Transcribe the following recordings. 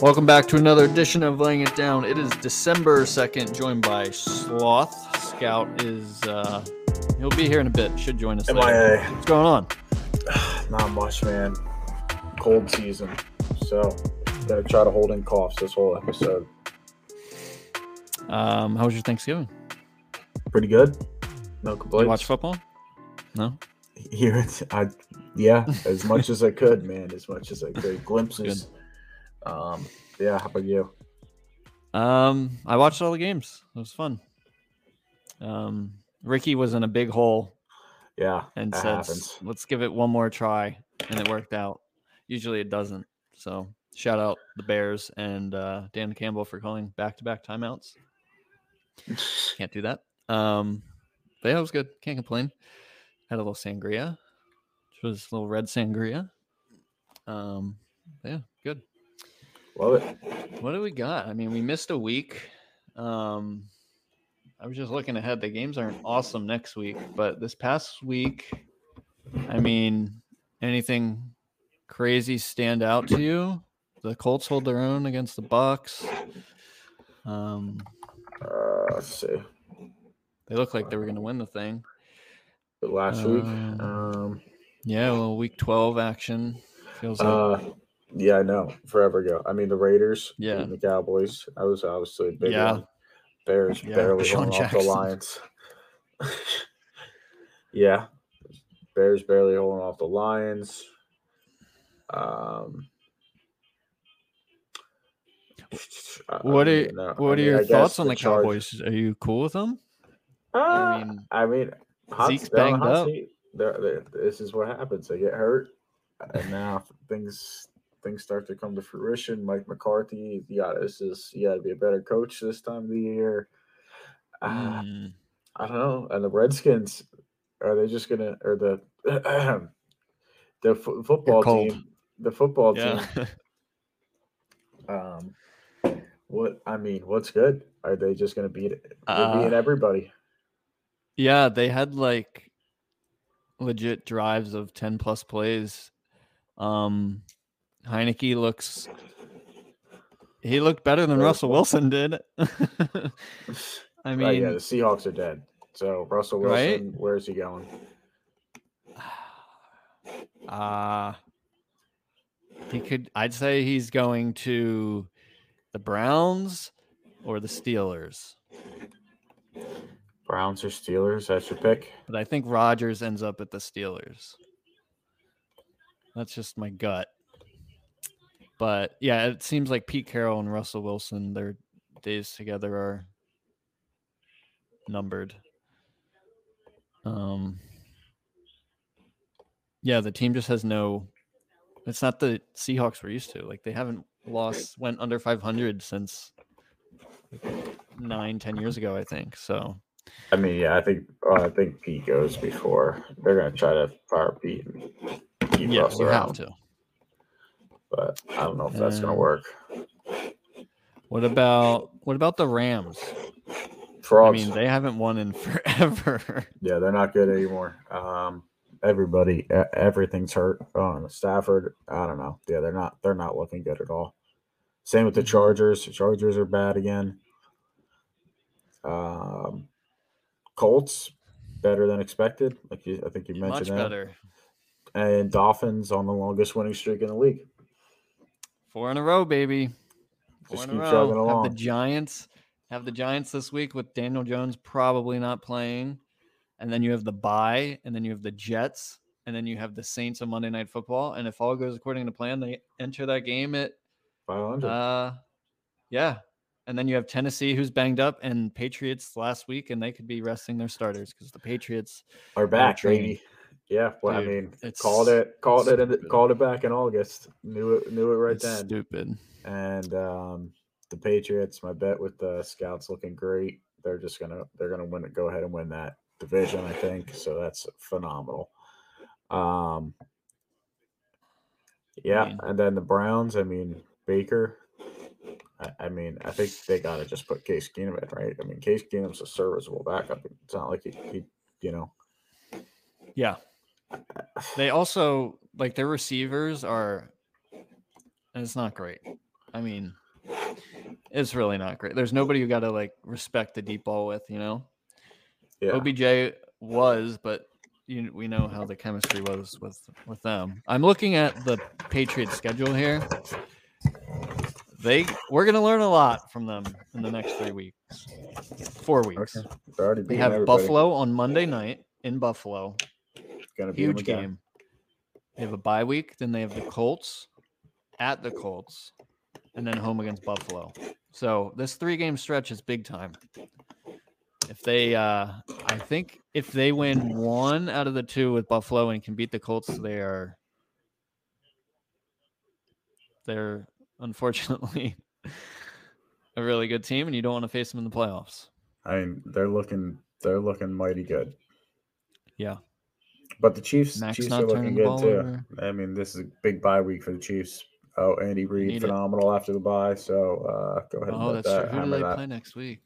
Welcome back to another edition of Laying It Down. It is December 2nd, joined by Sloth. Scout is, uh, he'll be here in a bit. Should join us. later. MIA. What's going on? Not much, man. Cold season. So, gonna try to hold in coughs this whole episode. Um, how was your Thanksgiving? Pretty good. No You complaints. watch football? No? Here, I, yeah, as much as I could, man. As much as I could. Glimpses. Um, yeah. How about you? Um, I watched all the games. It was fun. Um, Ricky was in a big hole Yeah, and said, happens. "Let's give it one more try," and it worked out. Usually, it doesn't. So, shout out the Bears and uh, Dan Campbell for calling back-to-back timeouts. Can't do that. Um, but yeah, it was good. Can't complain. Had a little sangria, which was a little red sangria. Um, yeah. Love it. What do we got? I mean, we missed a week. Um, I was just looking ahead. The games aren't awesome next week, but this past week, I mean, anything crazy stand out to you? The Colts hold their own against the Bucs. Um, Uh, let's see. they look like they were going to win the thing. The last week. Um, Um, Yeah, well, week twelve action feels like uh, yeah, I know. Forever ago. I mean, the Raiders. Yeah. The Cowboys. I was obviously a big Yeah. one. Bears Yeah, barely holding off the Lions. yeah. Bears barely holding off the Lions. Um, what are know. I what are your I thoughts on the Charg- Cowboys? Are you cool with them? Uh, I mean, I mean, hot, Zeke's the banged up. They're- they're- this is what happens. They get hurt, and now things things start to come to fruition. Mike McCarthy, yeah, this is you got to be a better coach this time of the year. Uh, Mm, I don't know. And the Redskins, are they just gonna or the the fo- football team? The football yeah. team. Um, what I mean, what's good? Are they just gonna beat Uh, beating everybody. Yeah, they had like legit drives of 10 plus plays. Um Heinicke looks he looked better than Russell. Wilson did. I Right, mean, yeah, the Seahawks are dead. So Russell Right? Wilson, where's he going? uh he could I'd say he's going to the Browns or the Steelers. Browns or Steelers? That's your pick. But I think Rodgers ends up at the Steelers. That's just my gut. But yeah, it seems like Pete Carroll and Russell Wilson, their days together are numbered. Um Yeah, the team just has no it's not the Seahawks we're used to. Like they haven't lost went under 500 since nine, ten years ago, I think. So I mean, yeah, I think uh, I think Pete goes before they're gonna try to fire Pete and keep yeah, around. have to. But I don't know if that's gonna work. What about what about the Rams? Frogs. I mean, they haven't won in forever. yeah, they're not good anymore. Um, everybody, everything's hurt. Um, Stafford, I don't know. Yeah, they're not. They're not looking good at all. Same with the Mhm. Chargers. The Chargers are bad again. Um, Colts better than expected. Like you, I think you mentioned Much that. better. And Dolphins on the longest winning streak in the league. Four in a row, baby. Four Just in a keep chugging row. Have the. Giants. Have the Giants this week with Daniel Jones probably not playing. And then you have the bye, and then you have the Jets, and then you have the Saints on Monday Night Football. And if all goes according to plan, they enter that game at 500. uh yeah. And then you have Tennessee who's banged up and Patriots last week, and they could be resting their starters because the Patriots are back, training. baby. Yeah, well, Dude, I mean, it's- called it, called it, in the, called it back in August. Knew it, knew it right it's then. stupid. and um, the Patriots. My bet with the scouts looking great. They're just gonna they're gonna win it. Go ahead and win that division. I think so. That's phenomenal. Um, yeah, mean- and then the Browns. I mean Baker. I, I mean, I think they got to just put Case Keenum in, right? I mean, Case Keenum's a serviceable backup. It's not like he, he you know. Yeah. They also like their receivers are it's not great. I mean, it's really not great. There's nobody you got to like respect the deep ball with, you know. Yeah. OBJ was, but you, we know how the chemistry was with with them. I'm looking at the Patriots schedule here. They we're gonna learn a lot from them in the next three weeks, four weeks. Okay. They're already They beating have everybody. Buffalo on Monday night in Buffalo, Gonna beat 'em huge again. game. They have a bye week, then they have the Colts at the Colts, and then home against Buffalo. So this three game stretch is big time. If they, uh, I think if they win one out of the two with Buffalo and can beat the Colts, they are, they're unfortunately a really good team, and you don't want to face them in the playoffs. I mean, they're looking they're looking mighty good. Yeah, But the Chiefs, Max Chiefs are looking good too. over. I mean, this is a big bye week for the Chiefs. Oh, Andy Reid, need it. phenomenal after the bye. So uh, go ahead Oh, let that's that true. Who do they that. play next week?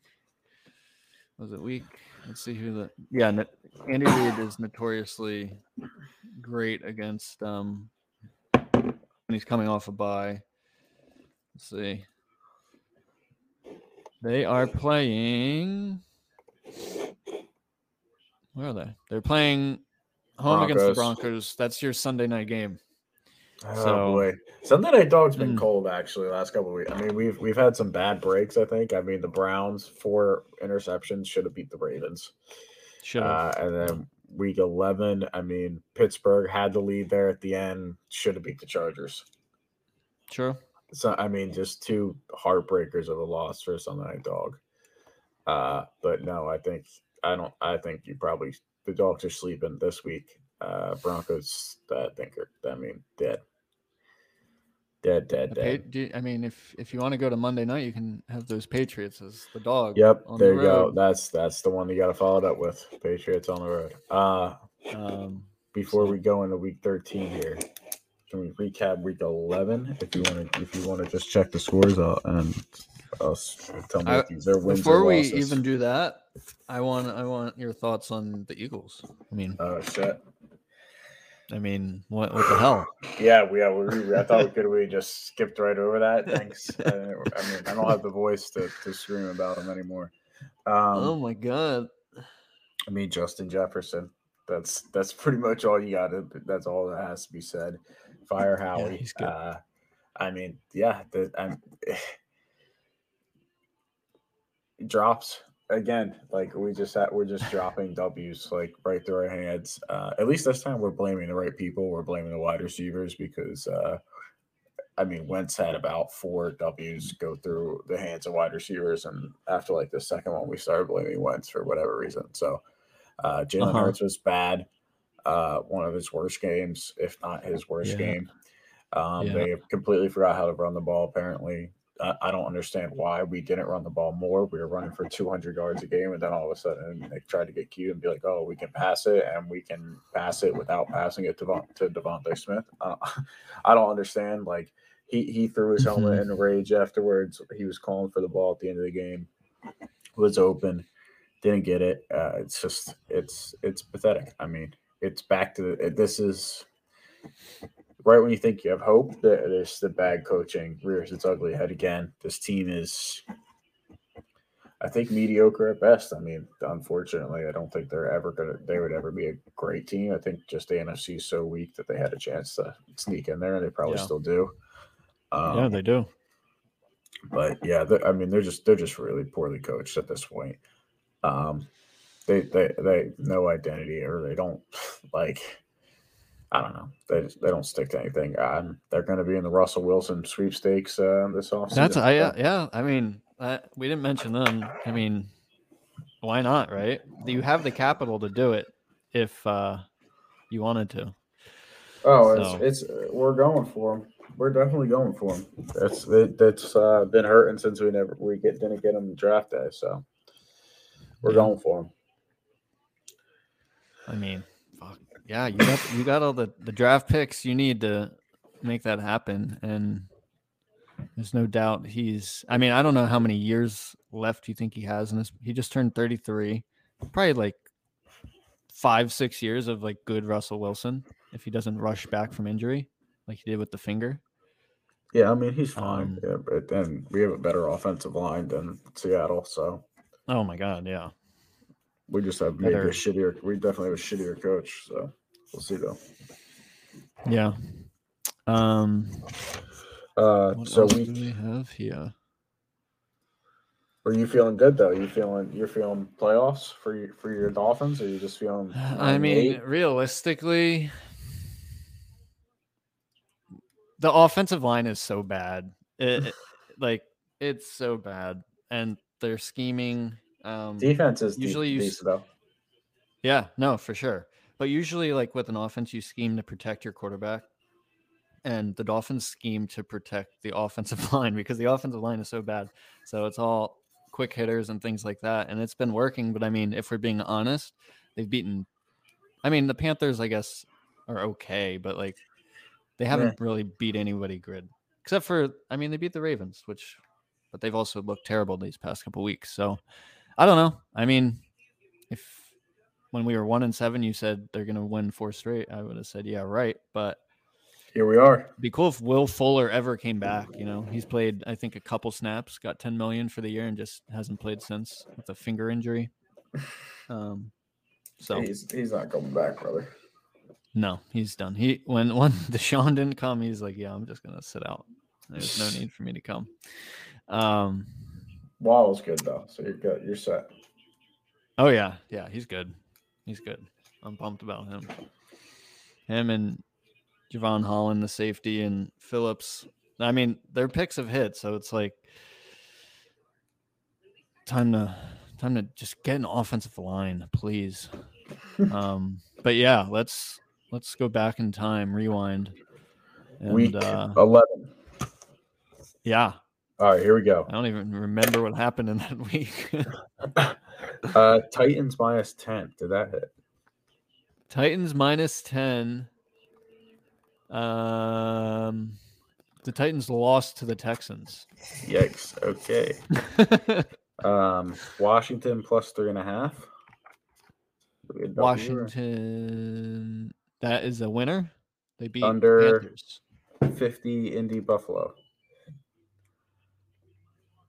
Was it week? Let's see who the yeah. no- Andy Reid is notoriously great against um when he's coming off a bye. Let's see. They are playing. Where are they? They're playing home against the Broncos. Broncos. That's your Sunday night game. Oh So- boy, Sunday Night Dog's been Mm. cold actually last couple of weeks. I mean, we've we've had some bad breaks. I think. I mean, the Browns four interceptions should have beat the Ravens. Should Uh, and then week eleven, I mean, Pittsburgh had the lead there at the end. Should have beat the Chargers. True. So I mean, just two heartbreakers of a loss for a Sunday Night Dog. Uh, but no, I think I don't. I think you probably the dogs are sleeping this week. Uh, Broncos, I think are. I mean, dead, dead, dead, dead. Do- I mean, if if you want to go to Monday night, you can have those Patriots as the dog. Yep, on the there you go. That's that's the one you got to follow it up with. Patriots on the road. Uh, Um, before we go into week thirteen here, can we recap week eleven? If you want to, if you want to just check the scores out and us tell me I- if these are wins before we even do that, I want I want your thoughts on the Eagles. I mean, Oh shit! I mean, what what the hell? Yeah, we, yeah, we, I thought we could we just skipped right over that. Thanks. Uh, I mean, I don't have the voice to, to scream about them anymore. Um, oh my god! I mean, Justin Jefferson. That's that's pretty much all you got. That's all that has to be said. Fire Howie. good. Uh, I mean, yeah, the, I'm, drops again. Like we just had, we're just dropping W's like right through our hands. Uh, at least this time we're blaming the right people. We're blaming the wide receivers because uh, I mean Wentz had about four W's go through the hands of wide receivers, and after like the second one, we started blaming Wentz for whatever reason. So uh, Jalen Uh-huh. Hurts was bad. Uh, one of his worst games, if not his worst Yeah. game. Um, Yeah. They completely forgot how to run the ball. Apparently, I, I don't understand why we didn't run the ball more. We were running for 200 yards a game, and then all of a sudden they tried to get cute and be like, "Oh, we can pass it, and we can pass it without passing it to to DeVonta Smith." Uh, I don't understand. Like he he threw his helmet in a rage afterwards. He was calling for the ball at the end of the game. Was open, didn't get it. Uh, it's just it's it's pathetic. I mean, it's back to the, this is right when you think you have hope, that there's the bad coaching rears its ugly head again. This team is, I think, mediocre at best. I mean, unfortunately, I don't think they're ever gonna. They would ever be a great team. I think just the NFC is so weak that they had a chance to sneak in there, and they probably Yeah. still do. Um, yeah, they do. but yeah, I mean, they're just they're just really poorly coached at this point. Um, they they they no identity, or they don't like. I don't know. They just, they don't stick to anything. Um, they're going to be in the Russell Wilson sweepstakes uh, this offseason. That's I yeah, yeah. I mean, uh, we didn't mention them. I mean, why not? Right? You have the capital to do it if uh, you wanted to. Oh, So- it's, it's we're going for them. We're definitely going for them. That's it, that's uh, been hurting since we never we get didn't get them draft day. So we're Yeah. going for them. I mean, fuck. Yeah, you got you got all the the draft picks you need to make that happen, and there's no doubt he's. I mean, I don't know how many years left you think he has in this. He just turned 33, probably like five six years of like good Russell Wilson if he doesn't rush back from injury like he did with the finger. Yeah, I mean he's fine, Um, yeah, but then we have a better offensive line than Seattle, so Oh my god, yeah. we just have maybe Better. a shittier. We definitely have a shittier coach, so we'll see though. Yeah. Um Uh, what so we do we have here? are you feeling good though? You feeling you're feeling playoffs for your for your Dolphins, or you just feeling? I mean, eight? realistically, the offensive line is so bad. It, it- like it's so bad, and they're scheming. Um, defense is usually usually you decent though. yeah, no, for sure. But usually, like with an offense, you scheme to protect your quarterback, and the Dolphins scheme to protect the offensive line because the offensive line is so bad. So it's all quick hitters and things like that, and it's been working. But I mean, if we're being honest, they've beaten. I mean, the Panthers, I guess, are okay, but like they haven't really beat anybody good except for. I mean, they beat the Ravens, which, but they've also looked terrible these past couple weeks. So I don't know. I mean, if when we were one and seven, you said they're gonna win four straight, I would have said, yeah, right. But Here we are. be cool if Will Fuller ever came back. You know, he's played, I think, a couple snaps, got 10 million for the year, and just hasn't played since with a finger injury. Um, so He's he's not coming back, brother. no, he's done. He when when Deshaun didn't come, he's like, yeah, I'm just gonna sit out. There's no need for me to come. Um, Waddle's good though, so you're good. You're set. Oh yeah, yeah, he's good. He's good. I'm pumped about him. Him and Jevon Holland, the safety, and Phillips. I mean, their picks have hit, so it's like time to time to just get an offensive line, please. um, but yeah, let's let's go back in time, rewind, and Week uh, eleven. yeah, All right, here we go. I don't even remember what happened in that week. Uh, Titans minus ten. Did that hit? Titans minus 10. Um the Titans lost to the Texans. Yikes. Okay. Um, Washington plus three and a half. Did we get W or- Washington that is a winner. They beat Under- Panthers. fifty Indy Buffalo.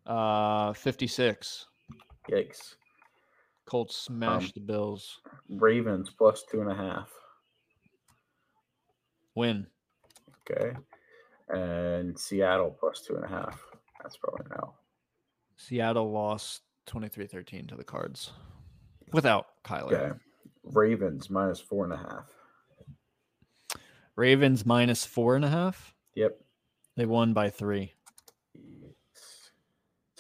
Uh 56. Yikes. Colts smashed Um, the Bills. Ravens plus two and a half. Win. Okay. And Seattle plus two and a half. That's probably now. Seattle lost 23-13 to the Cards. Without Kyler. Okay. Ravens minus four and a half. Ravens minus four and a half. Yep. They won by three.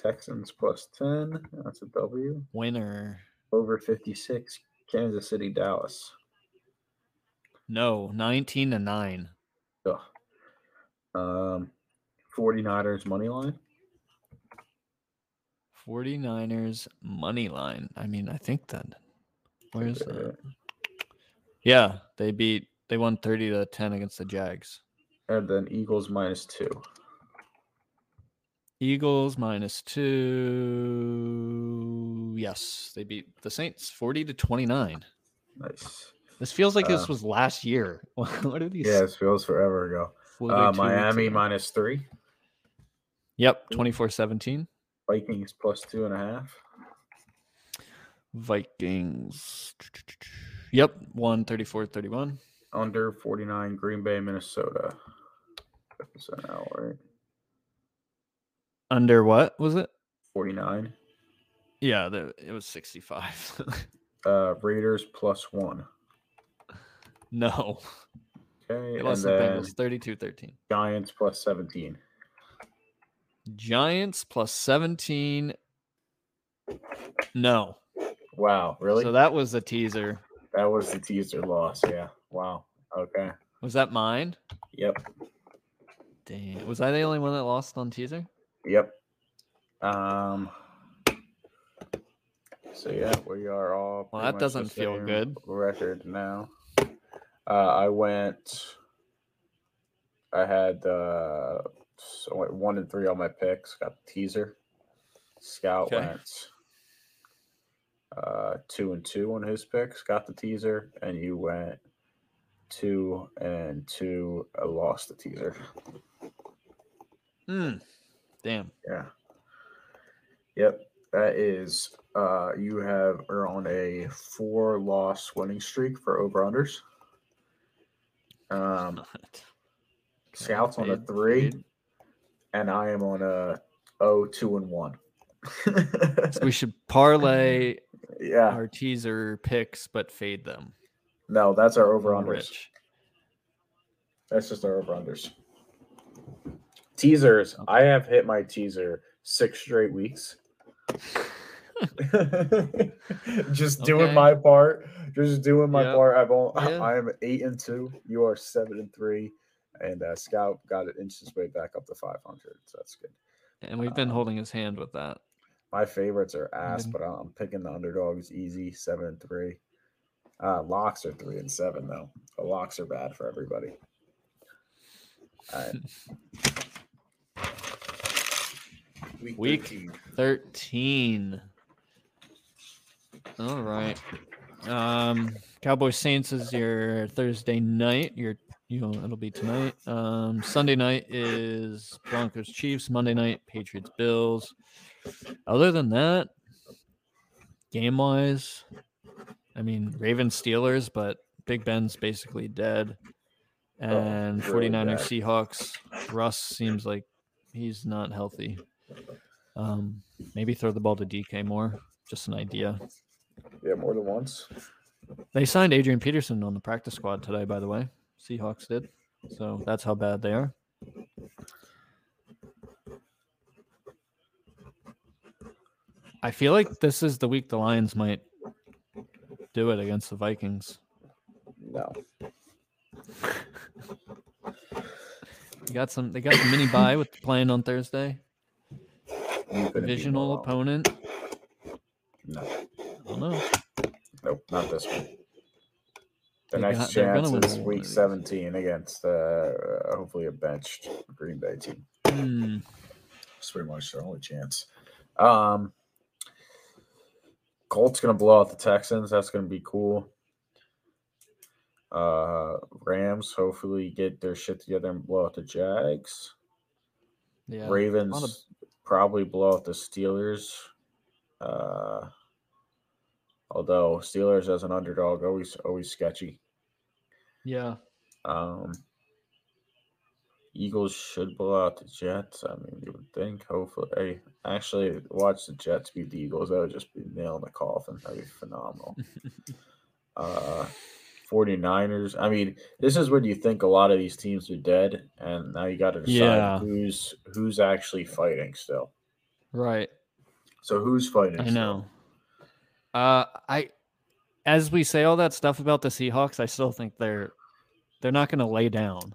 Texans plus 10. That's a W. Winner. Over 56. Kansas City, Dallas. No, 19 to 9. Ugh. Um, 49ers money line. 49ers money line. I mean, I think that where's that? Yeah, they beat they won 30 to 10 against the Jags. And then Eagles minus two. Eagles minus 2. Yes, they beat the Saints 40 to 29. Nice. This feels like Uh, this was last year. what are these? Yeah, it feels forever ago. Uh, Miami ago? minus three. Yep, 24-17. Vikings plus two and a half. Vikings. Yep, won 34-31. Under 49 Green Bay, Minnesota. Percent out, right? Under what was it? 49. Yeah, the, it was 65. Uh, Raiders plus one. no. Okay. They And lost the Bengals 32 13. Giants plus 17. Giants plus 17. No. Wow, really? So that was a teaser. that was the teaser loss. Yeah. Wow. Okay. Was that mine? Yep. Dang. Was I the only one that lost on teaser? Yep. Um. So yeah, we are all. Well, that doesn't feel good. Record now. Uh, I went. I had uh, so I went one and three on my picks. Got the teaser. Scout Okay. went uh, two and two on his picks. Got the teaser, and you went two and two. uh, lost the teaser. Mm. Damn. Yeah. Yep. That is uh you have are on a four loss winning streak for over unders. Um Scouts on a three, and I am on a oh two and one. So we should parlay yeah. our teaser picks, but fade them. No, that's our over unders. That's just our over unders. Teasers. I have hit my teaser six straight weeks. just doing Okay. my part. Just doing my Yep. part. I've only, Yeah. I am eight and two. You are seven and three. And uh, Scout got it inched his way back up to five hundred. So that's good. And we've been Um, holding his hand with that. My favorites are ass, been- but I'm picking the underdogs easy, seven and three. Uh, locks are three and seven though. The locks are bad for everybody. All right. Week 13. 13. All right. Um Cowboy Saints is your Thursday night. Your you know it'll be tonight. Um Sunday night is Broncos Chiefs. Monday night Patriots Bills. Other than that, game wise, I mean Ravens Steelers, but Big Ben's basically dead. And Oh, really 49ers bad. Seahawks. Russ seems like he's not healthy. Um, maybe throw the ball to DK more. Just an idea. Yeah, more than once. They signed Adrian Peterson on the practice squad today, by the way. Seahawks did. So that's how bad they are. I feel like this is the week the Lions might do it against the Vikings. No. You got some. They got the mini bye with the playing on Thursday. You've been a Divisional opponent. No. I don't know. Nope, not this one. The They next got- chance is week these. 17 against uh, hopefully a benched Green Bay team. Hmm. That's pretty much their only chance. Um, Colts gonna blow out the Texans. That's gonna be cool. Uh, Rams hopefully get their shit together and blow out the Jags. Yeah. Ravens probably blow out the Steelers. Uh, although Steelers as an underdog always always sketchy. Yeah. Um, Eagles should blow out the Jets. I mean, you would think. Hopefully, hey, actually, watch the Jets beat the Eagles. That would just be nail in the coffin. That'd be phenomenal. uh, 49ers. I mean, this is when you think a lot of these teams are dead, and now you got to decide Yeah. who's who's actually fighting still. Right. So who's fighting? I still? know. Uh, I, as we say all that stuff about the Seahawks, I still think they're they're not going to lay down.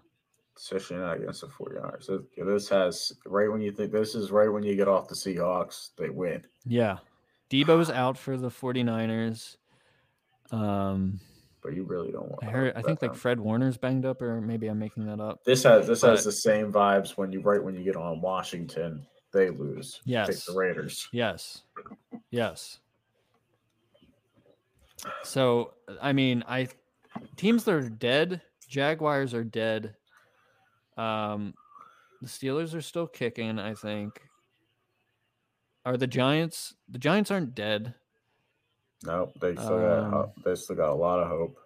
especially not against the 49ers. This- This has right when you think this is right when you get off the Seahawks, they win. Yeah. Deebo's out for the 49ers. Um, But you really don't want. I to heard. I think like. Fred Warner's banged up, or maybe I'm making that up. this has this has the same vibes when you right when you get on Washington, they lose. Take Yes. the Raiders. Yes. Yes. So I mean, I teams that are dead. Jaguars are dead. Um, the Steelers are still kicking. I think. Are the Giants? The Giants aren't dead. No, they still got Um, ho- they still got a lot of hope.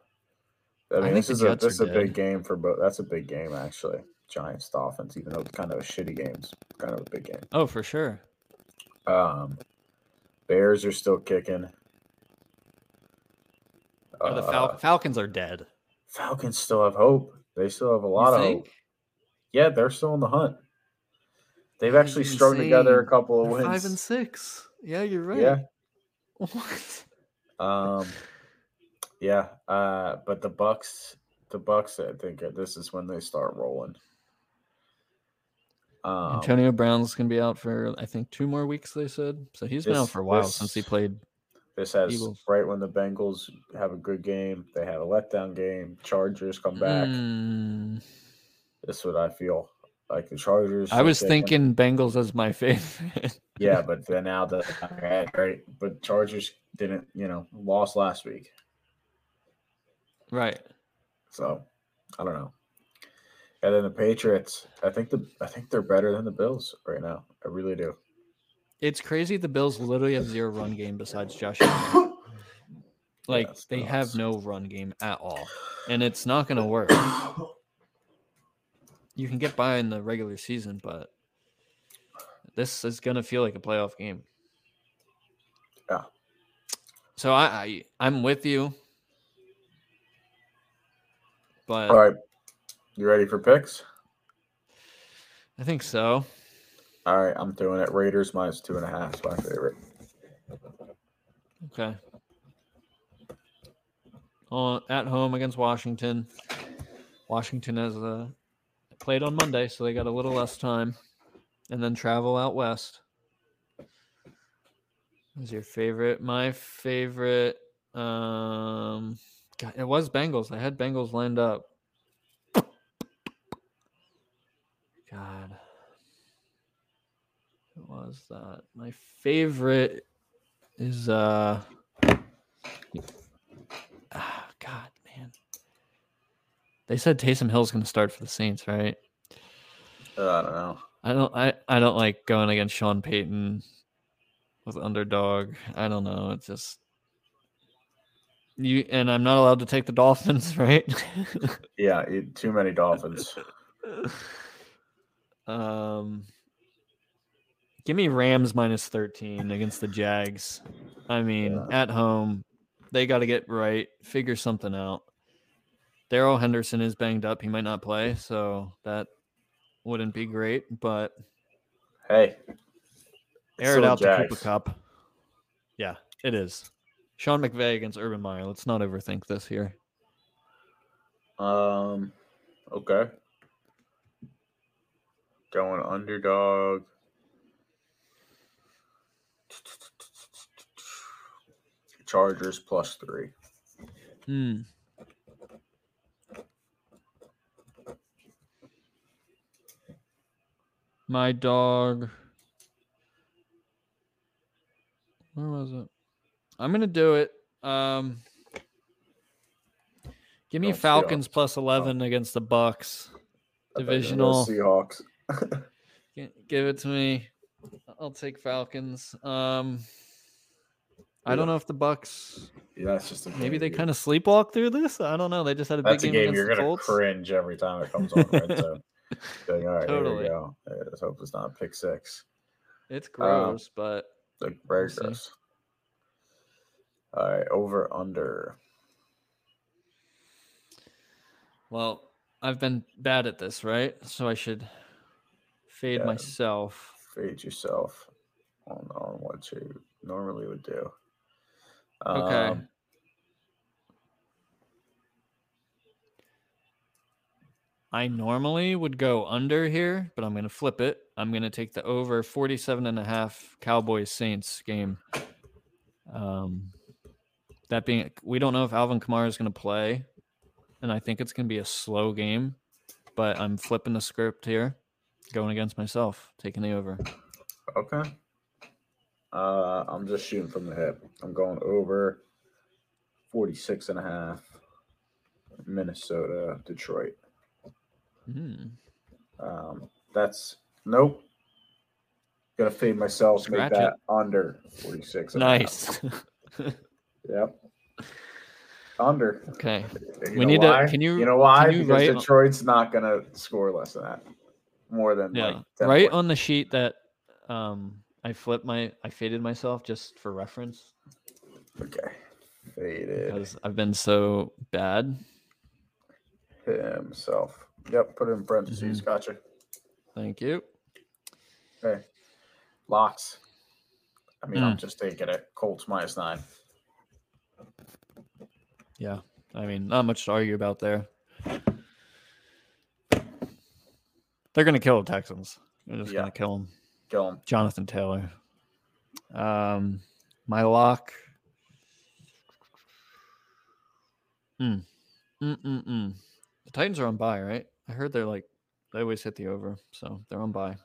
I I mean, think this is a this is a big game for both. That's a big game actually. Giants Dolphins, even though it's kind of a shitty game, it's kind of a big game. Oh, for sure. Um, Bears are still kicking. Or the Uh, Falcons are dead. Falcons still have hope. They still have a lot of think? hope. Yeah, they're still in the hunt. They've actually strung together a couple of They're wins. Five and six. Yeah, you're right. Yeah. What? Um, yeah. Uh, but the Bucs, the Bucs, I think uh, this is when they start rolling. Um, Antonio Brown's gonna be out for I think two more weeks. They said so. He's been out for a while since he played. this has Eagles. right when the Bengals have a good game, they have a letdown game. Chargers come back. Mm, This is what I feel like. The Chargers. I was thinking Bengals as my favorite. Yeah, but then now the right, but Chargers didn't, you know, lost last week. right. So I don't know. And then the Patriots. I think the I think they're better than the Bills right now. I really do. It's crazy. The Bills literally have zero run game besides Josh. Like they nuts. have no run game at all, and it's not going to work. You can get by in the regular season, but this is going to feel like a playoff game. Yeah. So I, I I'm with you, but All right. You ready for picks? I think so. All right, I'm doing it. Raiders minus two and a half is my favorite. Okay. On at home against Washington. Washington has uh, played on Monday, so they got a little less time, and then travel out west. Was your favorite? My favorite. Um, God, it was Bengals. I had Bengals lined up. God, what was that? My favorite is uh ah, God, man. They said Taysom Hill's going to start for the Saints, right? Uh, I don't know. I don't I, I don't like going against Sean Payton with underdog. I don't know. It's just you and I'm not allowed to take the Dolphins, right? Yeah, too many Dolphins. um give me Rams minus 13 against the Jags. I mean, Yeah. at home, they got to get right, figure something out. Darrell Henderson is banged up. He might not play, so that wouldn't be great, but Hey, air it out to Cooper Kupp. Yeah, it is. Sean McVay against Urban Meyer. Let's not overthink this here. Um, okay. Going underdog. Chargers plus three. Hmm. My dog. Where was it? I'm gonna do it. Um, give me Falcons Seahawks. plus eleven against the Bucs. I thought you were going Divisional. Seahawks. Give it to me. I'll take Falcons. Um, I don't know if the Bucs. Yeah, it's just a Maybe they kind of sleepwalk through this. I don't know. They just had a big That's a game, game you're gonna Colts. cringe every time it comes on. Red zone. All right, here Totally. we go. Uh, Let's hope it's not pick six. It's gross, but Like very We'll see. gross. All right, over under. well, I've been bad at this, right? So I should fade Yeah. myself. Fade yourself on on what you normally would do. Okay. I normally would go under here, but I'm going to flip it. I'm going to take the over 47 and a half Cowboys Saints game. Um, that being, we don't know if Alvin Kamara is going to play, and I think it's going to be a slow game, but I'm flipping the script here, going against myself, taking the over. Okay. Uh, I'm just shooting from the hip. I'm going over 46 and a half. Minnesota, Detroit. Hmm. Um, that's nope. Gonna fade myself. Scratch make it. that under 46. and a half. Nice. Yep. Under. okay. You We need to- can you- You know why? you because on- Detroit's not gonna score less than that. More than Yeah. like right points. on the sheet that um I flipped my I faded myself just for reference Okay. Faded because I've been so bad. himself. Yep. Put it in parentheses. Mhm. Gotcha. Thank you. Okay. Locks. I mean, I'm Mm. just taking it. Colts minus nine. Yeah. I mean, not much to argue about there. They're gonna kill the Texans. They're just Yeah. gonna kill them. Kill him. Jonathan Taylor. Um, my lock. Mm. Mm-mm-mm. The Titans are on bye, right? I heard they're like they always hit the over, so they're on bye.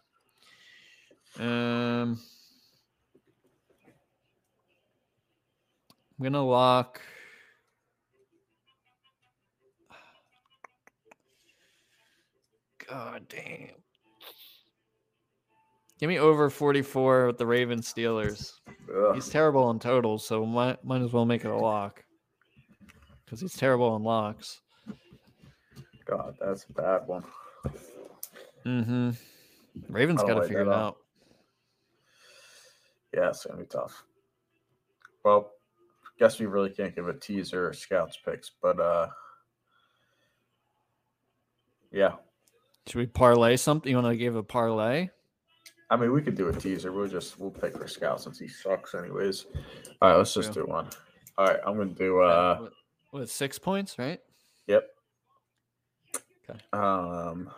Um, I'm gonna lock. Oh damn. Give me over 44 with the Ravens Steelers. Ugh. He's terrible on totals, so might might as well make it a lock. Because he's terrible on locks. God, that's a bad one. Mm-hmm. Ravens got to like figure it all. out. Yeah, it's gonna be tough. Well, guess we really can't give a teaser or scouts picks, but uh yeah. Should we parlay something? You want to give a parlay? I mean we could do a teaser. We'll just we'll pick for scout since he sucks anyways. All right, let's just do one. All right, I'm gonna do uh with six points, right? yep. Okay. Um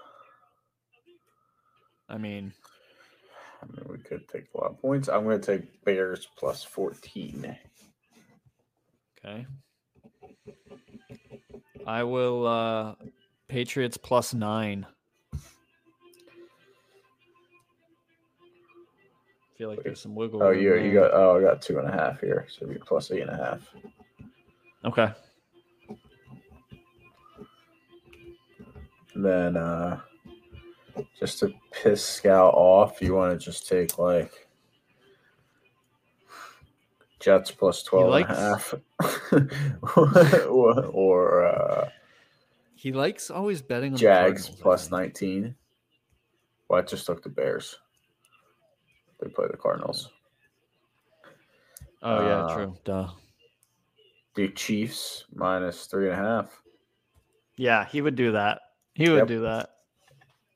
I mean, I mean we could take a lot of points. I'm gonna take Bears plus 14. okay. I will uh Patriots plus nine. feel like there's some wiggle. Oh you you got oh I got two and a half here. So it'd be plus eight and a half. okay. Then uh just to piss Scout off, you want to just take like Jets plus 12 and a half. or, or uh, He likes always betting on the Jags Cardinals, I plus think. 19. Well, I just took the Bears. They play the Cardinals. Oh yeah, Uh, true. Duh. The Chiefs minus three and a half. Yeah, he would do that. He would Yep. do that.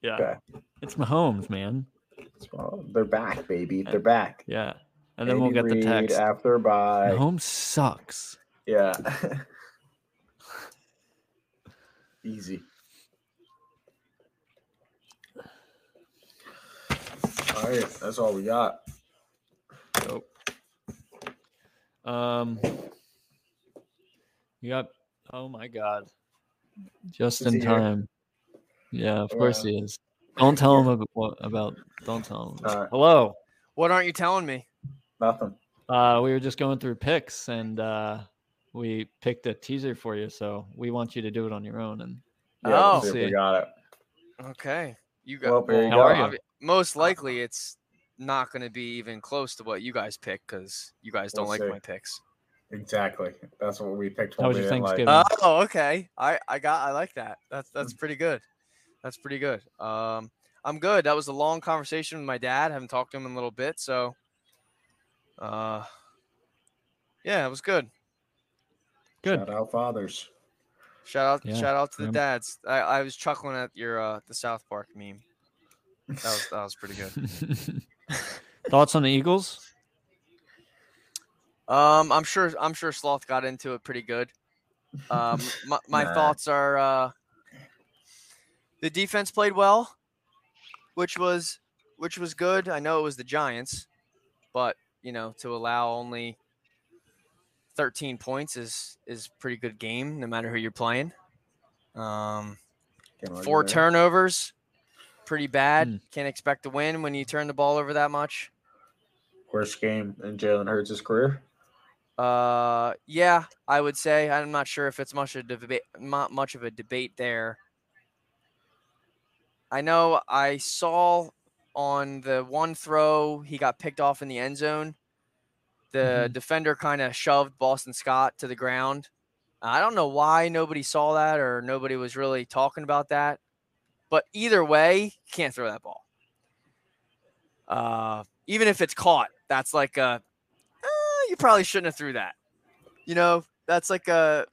Yeah. Okay. It's Mahomes, man. Well, they're back, baby. They're back. Yeah. And then we'll Andy get the text. after bye. Mahomes sucks. Yeah. Easy. All right, that's all we got. Nope. Um, you got. Oh my God! Just Is in time. here? Time. Yeah, of course he is. Don't tell him about, about. Don't tell him. All right. Hello. What aren't you telling me? Nothing. Uh, we were just going through picks, and uh, we picked a teaser for you. So we want you to do it on your own. And Yeah, Oh. let's see if we got it. Okay. You got Well, there you How go. are you? Most likely it's not going to be even close to what you guys pick because you guys don't We'll like see. my picks. Exactly. That's what we picked. How was your didn't like- Thanksgiving? Oh, okay. I I got I like that. That's that's pretty good. That's pretty good. Um, I'm good. That was a long conversation with my dad. haven't talked to him in a little bit, so uh, yeah, it was good. good. Shout out fathers. Shout out Yeah, shout out to the dads. I, I was chuckling at your uh the South Park meme. That was that was pretty good. Thoughts on the Eagles? Um, I'm sure I'm sure Sloth got into it pretty good. Um, my, my Nah. thoughts are uh, the defense played well, which was which was good. I know it was the Giants, but you know to allow only 13 points is is pretty good game no matter who you're playing. Um, four turnovers, pretty bad. Hmm. Can't expect to win when you turn the ball over that much. Worst game in Jalen Hurts' career. Uh, yeah, I would say I'm not sure if it's much a debate, not much of a debate there. I know I saw on the one throw he got picked off in the end zone. The Mhm. defender kind of shoved Boston Scott to the ground. I don't know why nobody saw that or nobody was really talking about that. But either way, can't throw that ball. Uh, even if it's caught, that's like a "Eh, you probably shouldn't have threw that. You know, that's like a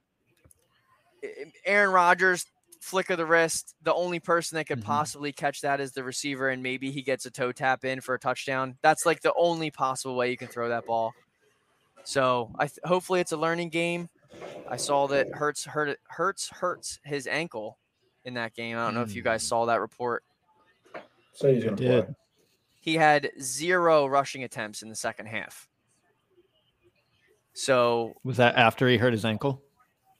Aaron Rodgers flick of the wrist. The only person that could Mhm. possibly catch that is the receiver, and maybe he gets a toe tap in for a touchdown. That's like the only possible way you can throw that ball. So I th- hopefully it's a learning game. I saw that Hurts hurt Hurts hurts his ankle in that game. I don't know if you guys saw that report. So he's gonna Did. play. He had zero rushing attempts in the second half. So Was that after he hurt his ankle?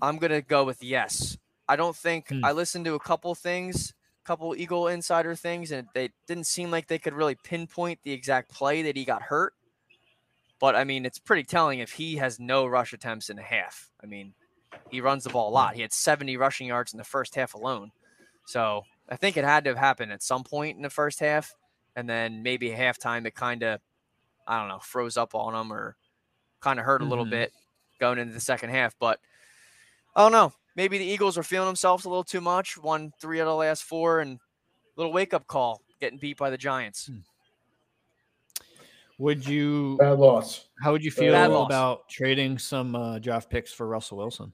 I'm gonna go with yes. I don't think Hmm. I listened to a couple things, couple Eagle Insider things, and they didn't seem like they could really pinpoint the exact play that he got hurt. But I mean, it's pretty telling if he has no rush attempts in a half. I mean, he runs the ball a lot. He had 70 rushing yards in the first half alone. So I think it had to have happened at some point in the first half, and then maybe halftime it kind of, I don't know, froze up on him or kind of hurt a little Mhm. bit going into the second half. But I don't know. Maybe the Eagles were feeling themselves a little too much. Won three out of the last four, and little wake up call, getting beat by the Giants. Would you? Bad loss. How would you Bad feel loss. about trading some uh, draft picks for Russell Wilson?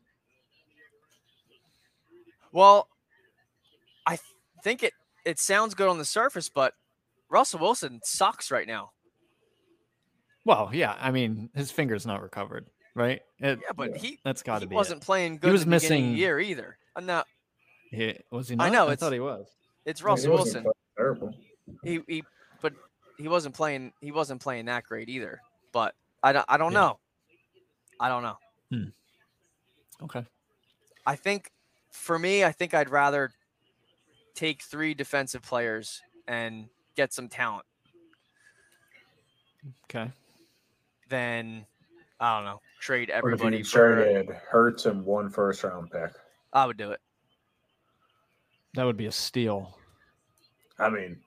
Well, I th- think it it sounds good on the surface, but Russell Wilson sucks right now. Well, yeah. I mean, his finger's not recovered, right? It, Yeah, but he that's got to be. wasn't playing good. He was in the beginning of the missing- year either. I'm not. He, was he I know, I thought he was. It's Yeah, he Russell wasn't Wilson. Terrible. He he, but he wasn't playing. He wasn't playing that great either. But I don't. I don't Yeah. know. I don't know. Hmm. Okay. I think for me, I think I'd rather take three defensive players and get some talent Okay. than I don't know trade What if everybody you for. traded Hurts and one first round pick? I would do it. That would be a steal. I mean,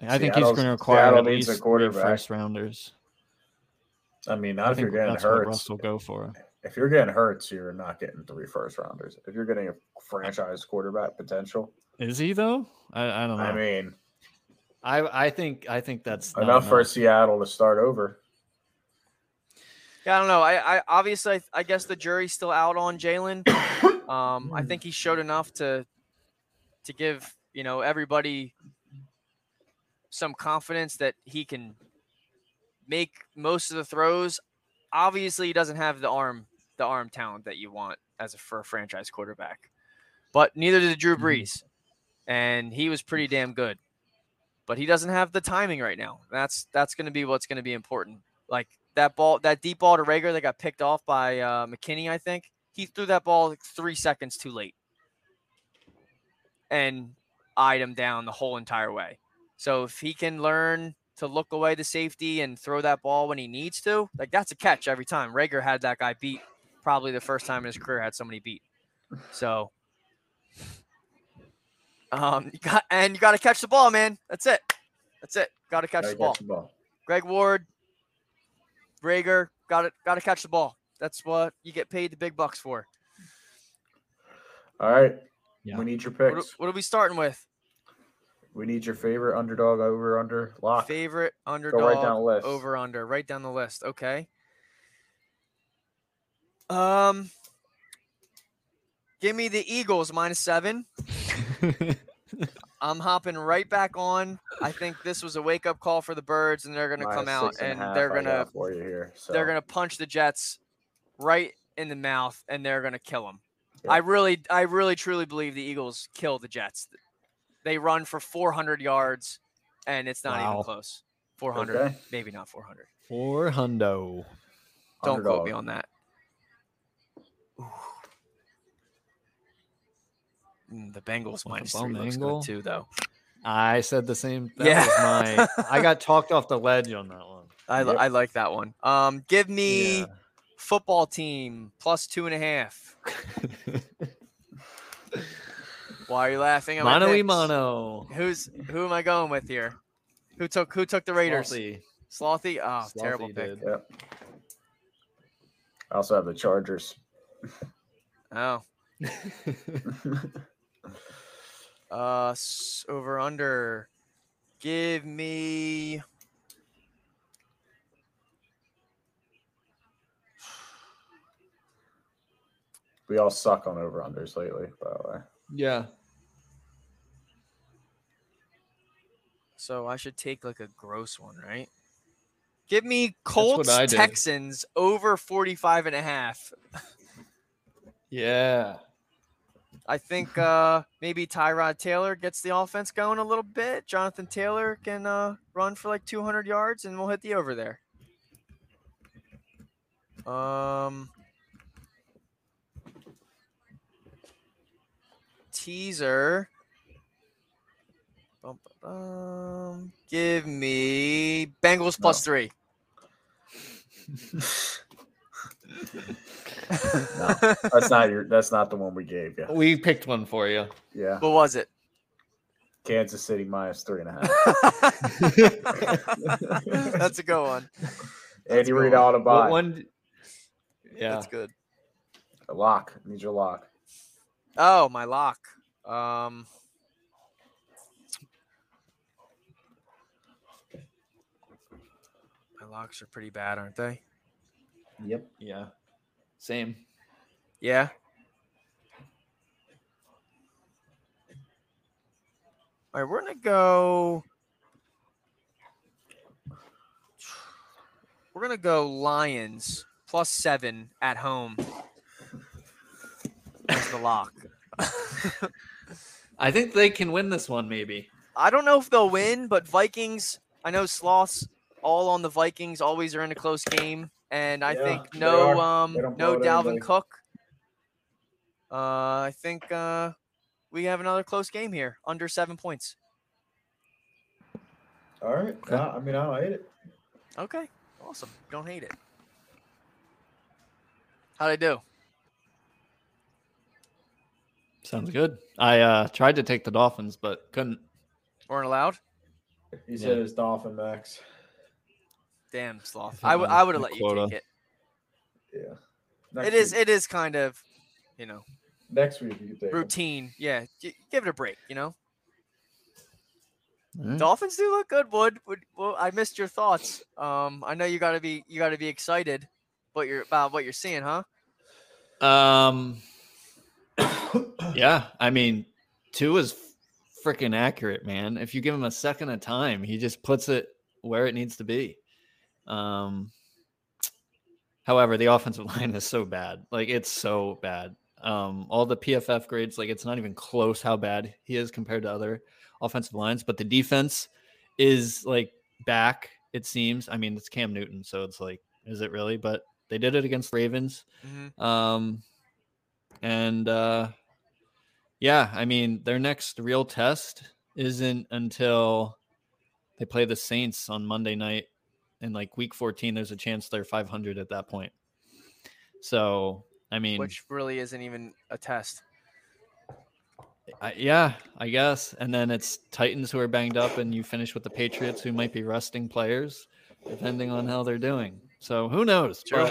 I think he's going to require Seattle at needs a least three quarterback. first rounders. I mean, I not if you're think getting that's what Hurts. Russ will go for. It. If you're getting Hurts, you're not getting three first rounders. If you're getting a franchise quarterback potential, Is he though? I, I don't know. I mean, I I think I think that's not enough for Seattle to start over. Yeah, I don't know. I, I obviously, I, I guess the jury's still out on Jalen. Um, I think he showed enough to to give you know everybody some confidence that he can make most of the throws. Obviously, he doesn't have the arm the arm talent that you want as a for a franchise quarterback, but neither did Drew Mhm. Brees, and he was pretty damn good. But he doesn't have the timing right now. That's that's going to be what's going to be important. Like that ball, that deep ball to Reagor that got picked off by uh, McKinney, I think he threw that ball three seconds too late and eyed him down the whole entire way. So if he can learn to look away the safety and throw that ball when he needs to, like that's a catch every time. Reagor had that guy beat probably the first time in his career had somebody beat. So um you got and you got to catch the ball, man. That's it. That's it. Got to catch the ball. catch the ball. Greg Ward, Reagor, got it. Got to catch the ball. That's what you get paid the big bucks for. All right. Yeah. We need your What, are- picks. what are we starting with? We need your favorite underdog over under lock. Favorite Go underdog right down the list. over under. Right down the list. Okay. Um, give me the Eagles minus seven. I'm hopping right back on. I think this was a wake up call for the Birds, and they're gonna come out and and they're gonna here. So they're gonna punch the Jets right in the mouth, and they're gonna kill them. Yeah. I really, I really, truly believe the Eagles kill the Jets. They run for 400 yards, and it's not Wow. even close. 400, Okay. maybe not 400. For hundo. Don't quote me on that. Ooh. Mm, the Bengals With the minus bum three looks angle. good too, though. I said the same. That Yeah. was my. I got talked off the ledge on that one. I, Yep. I like that one. Um, give me Yeah. football team plus two and a half. Why are you laughing? at my Mono e picks? mono. Who's who am I going with here? Who took who took the Raiders? Slothy. Slothy? Oh, terrible Slothy pick. Yep. I also have the Chargers. Oh. Uh over under. Give me we all suck on over unders lately, by the way. Yeah. so I should take like a gross one, right? Give me Colts Texans over 45 and a half. Yeah. I think uh maybe Tyrod Taylor gets the offense going a little bit. Jonathan Taylor can uh run for like 200 yards and we'll hit the over there. Um teaser. Bum. Give me Bengals plus three. No, that's not your. That's not the one we gave you. We picked one for you. Yeah, what was it? Kansas City minus three and a half. That's a good one. Andy a good Reid one. out of What bye. one? Yeah. That's good. A lock. Need your lock. Oh, my lock. Um, my locks are pretty bad, aren't they? Yep. Yeah. Same. Yeah. All right, we're gonna go. We're gonna go Lions plus seven at home. As the lock. I think they can win this one. Maybe. I don't know if they'll win, but Vikings. I know sloths all on the Vikings always are in a close game, and I Yeah, think no um no Dalvin anybody. Cook. Uh, I think uh we have another close game here, under seven points. All right. Okay. Nah, I mean, I don't hate it. Okay, awesome. Don't hate it. How'd I do? Sounds good. I uh, tried to take the Dolphins, but couldn't. Weren't allowed. He said it's Dolphin Max. Damn sloth. think I would I would have let quota. you take it. Yeah. It Next is week. it is kind of, you know, Next week you can take 'em. routine. Yeah, gi- give it a break. You know. All right. Dolphins do look good, Wood. Wood. Well, I missed your thoughts. Um, I know you got to be you got to be excited, but you're about what you're seeing, huh? Um. Yeah, I mean, Tua is freaking accurate, man. If you give him a second of time, he just puts it where it needs to be. Um. However, the offensive line is so bad. Like it's so bad. Um, all the PFF grades, like it's not even close how bad he is compared to other offensive lines. But the defense is like back. It seems. I mean, it's Cam Newton, so it's like, is it really? But they did it against Ravens. Mm-hmm. Um, and uh, yeah, I mean, their next real test isn't until they play the Saints on Monday night. And like week 14, there's a chance they're 500 at that point. So, I mean, Which really isn't even a test. I, yeah, I guess. And then it's Titans who are banged up, and you finish with the Patriots who might be resting players, depending on how they're doing. So, who knows? Sure.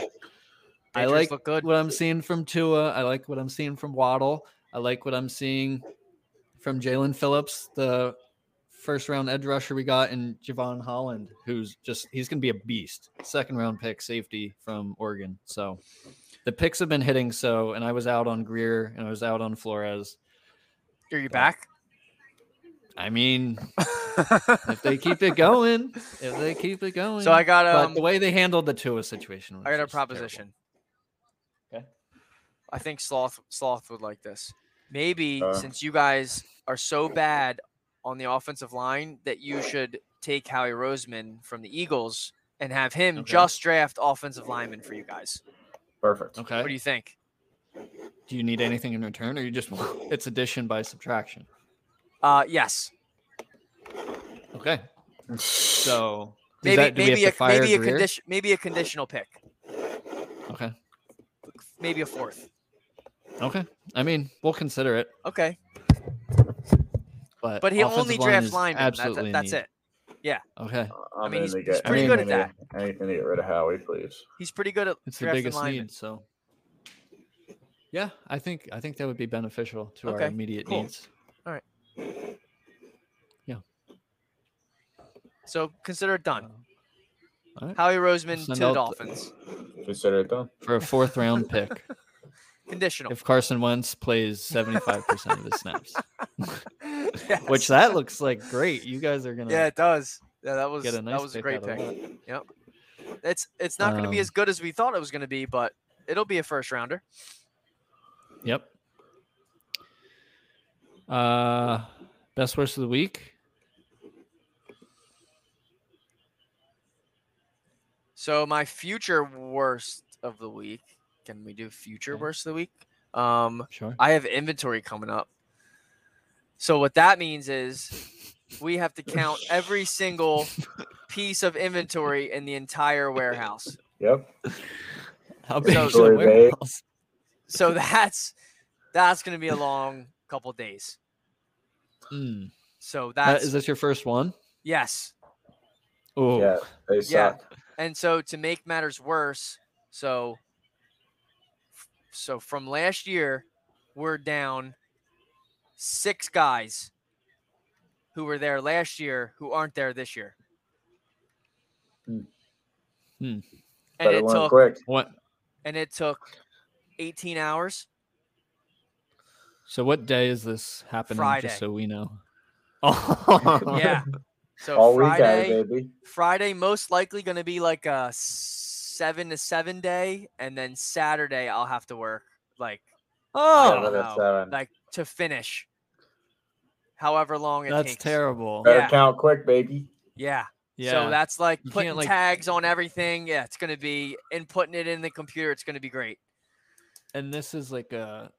I like what I'm seeing from Tua. I like what I'm seeing from Waddle. I like what I'm seeing from Jaelan Phillips, the first round edge rusher we got, in Jevon Holland, who's just he's gonna be a beast. Second round pick safety from Oregon. So the picks have been hitting. So and I was out on Grier and I was out on Flores. Are you back? I mean, if they keep it going, if they keep it going. so I got but um the way they handled the Tua situation, was I got a just terrible. proposition. Okay. I think sloth sloth would like this. Maybe Uh. since you guys are so bad on the offensive line that you should take Howie Roseman from the Eagles and have him Okay. just draft offensive lineman for you guys. Perfect. Okay. What do you think? Do you need anything in return, or you just want it's addition by subtraction? Uh yes. Okay. So Maybe that- do we have maybe a fire maybe a condition maybe a conditional pick. Okay. Maybe a fourth. Okay. I mean, we'll consider it, Okay. But But he only offensive line drafts linemen. That's, absolutely a that's need. it. Okay. I'm mean, he's- to he's get pretty good at that. to- Anything to get rid of Howie, please. He's pretty good at It's the drafting biggest linemen. need. So. Yeah, I think I think that would be beneficial to our immediate cool. needs. All right. Yeah. So consider it done. Uh, all right. Howie Roseman to the out the- Dolphins. Consider it done. For a fourth round pick, Conditional. if Carson Wentz plays seventy five percent of his snaps, which that looks like great. You guys are gonna Yeah, it does. Yeah, that was nice that was a great pick. that. It's it's not going to be Um, as good as we thought it was going to be, but it'll be a first rounder. Yep. Uh, best worst of the week. So my future worst of the week. Can we do future Okay. worst of the week? Um, Sure. I have inventory coming up. So what that means is we have to count every single piece of inventory in the entire warehouse. Yep. How big So- is the warehouse? So that's that's going to be a long couple days. Mm, So Uh, that's this your first one? yes. Oh, Yeah, they Yeah. suck. And so to make matters worse, so so from last year, we're down six guys who were there last year who aren't there this year. Hmm. Hmm. And Better it learn took quick. what? and it took 18 hours. So what day is this happening? Friday. Just so we know. Oh, Yeah. So All Friday, weekend, baby. Friday most likely going to be like a seven to seven day, and then Saturday I'll have to work like Oh, don't Seven to know, seven. like to finish. However long it that's takes. terrible. Better yeah. count quick, baby. Yeah. Yeah. So that's like You putting like- tags on everything. Yeah, it's gonna be and putting it in the computer. It's gonna be great. and this is like a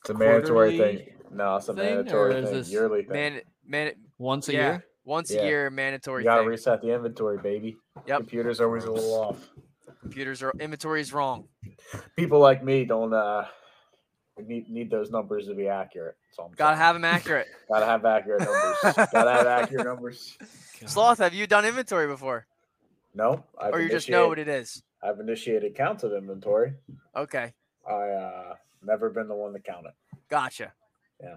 It's a mandatory thing. No, it's a thing, or mandatory is thing. this Yearly thing. Man, man, once a yeah, year. once Yeah. a year mandatory you gotta thing. reset the inventory, baby. Yep. Computer's are always a little off. Computers are inventory is wrong. People like me don't uh need need those numbers to be accurate. So I'm Gotta saying. have them accurate. gotta have accurate numbers. gotta have accurate numbers. Sloth, have you done inventory before, No, I've or you just know what it is? I've initiated counts of inventory. Okay, I uh never been the one to count it. gotcha. Yeah.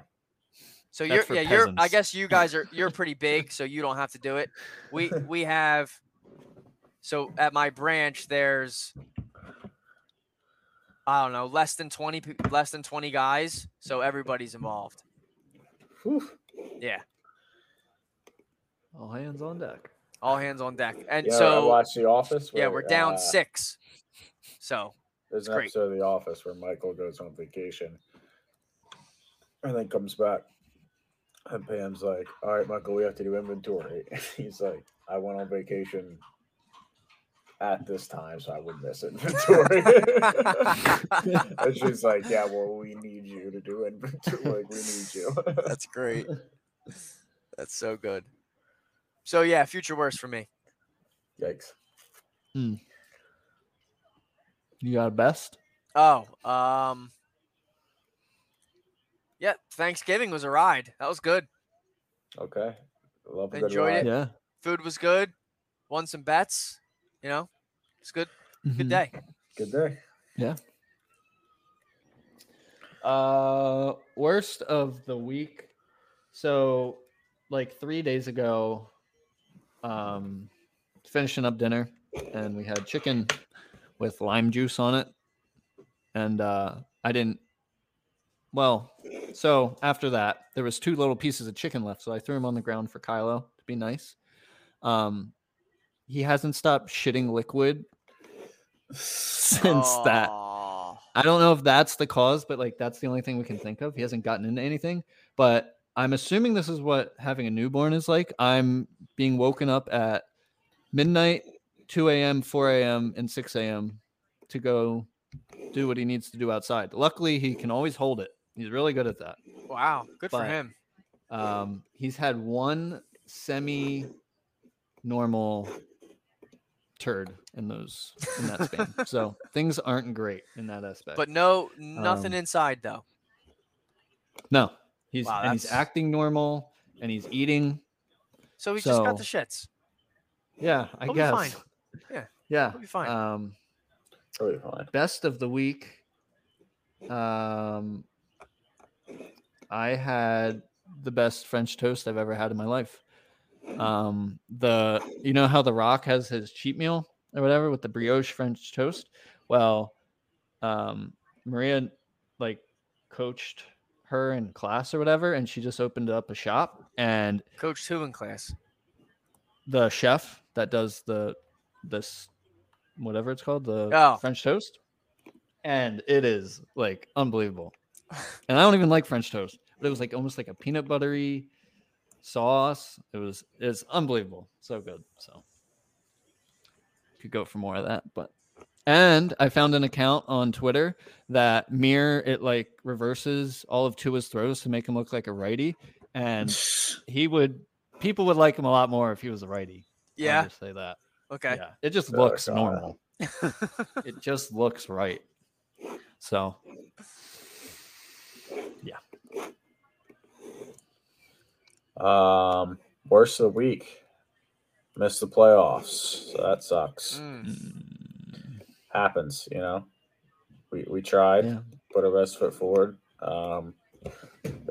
So That's you're for yeah you're I guess you guys are you're pretty big, so you don't have to do it. We we have. So at my branch, there's I don't know less than twenty less than twenty guys, so everybody's involved. Whew. Yeah, All hands on deck. all hands on deck. And Yeah, I so watched The Office. yeah, we're down uh, six. So There's an great. episode of The Office where Michael goes on vacation and then comes back. And Pam's like, All right, Michael, we have to do inventory. He's like, I went on vacation at this time, so I would miss inventory. and she's like, Yeah, well, we need you to do inventory. Like, we need you. that's great. That's so good. So yeah, future worse for me. Yikes. Hmm. You got a best? Oh, um, yeah, Thanksgiving was a ride. That was good. Okay. Love a Enjoyed it. Yeah. Food was good. Won some bets. You know, it's good. Good Mhm. day. Good day. Yeah. Uh, worst of the week. So, like three days ago, um, finishing up dinner, and we had chicken with lime juice on it, and uh, I didn't. Well, so after that, there was two little pieces of chicken left, so I threw them on the ground for Kylo to be nice. Um, he hasn't stopped shitting liquid since that. I don't know if that's the cause, but like that's the only thing we can think of. He hasn't gotten into anything, but I'm assuming this is what having a newborn is like. I'm being woken up at midnight, 2 a.m., 4 a.m., and 6 a.m. to go do what he needs to do outside. Luckily, he can always hold it. He's really good at that. Wow, good for him. Um, he's had one semi normal turd in those in that span. so things aren't great in that aspect. But no, nothing Um, inside though. No, he's Wow, and he's acting normal and he's eating. So he just got the shits. Yeah, I He'll be guess. fine. Yeah, Yeah. he'll be fine. Um, Totally fine. best of the week. Um, I had the best French toast I've ever had in my life. Um, the you know how The Rock has his cheat meal or whatever with the brioche French toast. Well, um, Maria like coached her in class or whatever, and she just opened up a shop and Coach who in class. the chef that does the this whatever it's called the Oh. french toast and it is like unbelievable and i don't even like french toast but it was like almost like a peanut buttery sauce. It was it's unbelievable. So good. So could go for more of that but and i found an account on twitter that mirror it like reverses all of tua's throws to make him look like a righty. And he would people would like him a lot more if he was a righty. I'll Yeah. just say that. Okay. yeah. It just Oh, looks God. normal. It just looks right. So Um, worst of the week. Missed the playoffs. So that sucks. Mm. Happens, you know. We we tried, Yeah. put our best foot forward. Um,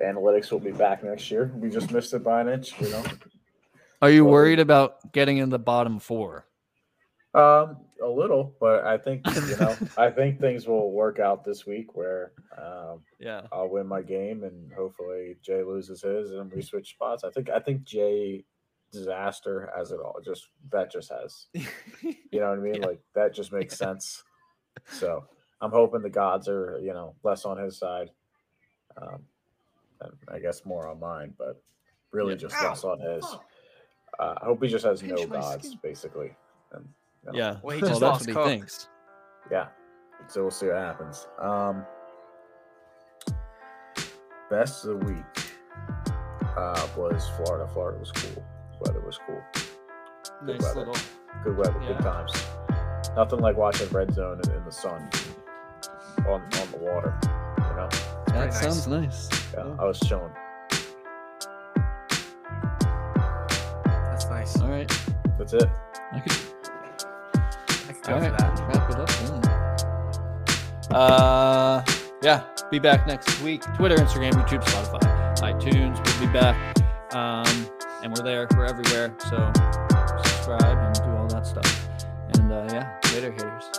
analytics will be back next year. We just missed it by an inch, you know. Are you Well, worried about getting in the bottom four? Um, a little, but I think you know, I think things will work out this week where um, Yeah. I'll win my game and hopefully Jay loses his and we switch spots. I think I think Jay disaster has it all. Just that just has you know what I mean? Yeah. Like that just makes sense. So I'm hoping the gods are, you know, less on his side. Um and I guess more on mine, but really Yeah. just less on his. Uh, I hope he just has no Pinch my gods, skin. basically. And you Yeah. Well, he well, just that's lost what he thinks. yeah. So we'll see what happens. Um best of the week uh was Florida. Florida was cool. Weather was cool. Good Nice weather. little. Good weather, Yeah. good times. Nothing like watching red zone in, in the sun on on the water. You know, That nice. sounds nice. yeah, Yeah. I was chilling. That's nice. All right. That's it. I could go All for right. that. Wrap it up. Then. Uh, yeah. Be back next week. Twitter, Instagram, YouTube, Spotify, iTunes. We'll be back. Um, and we're there. We're everywhere. So subscribe and do all that stuff. And uh, yeah, later, haters.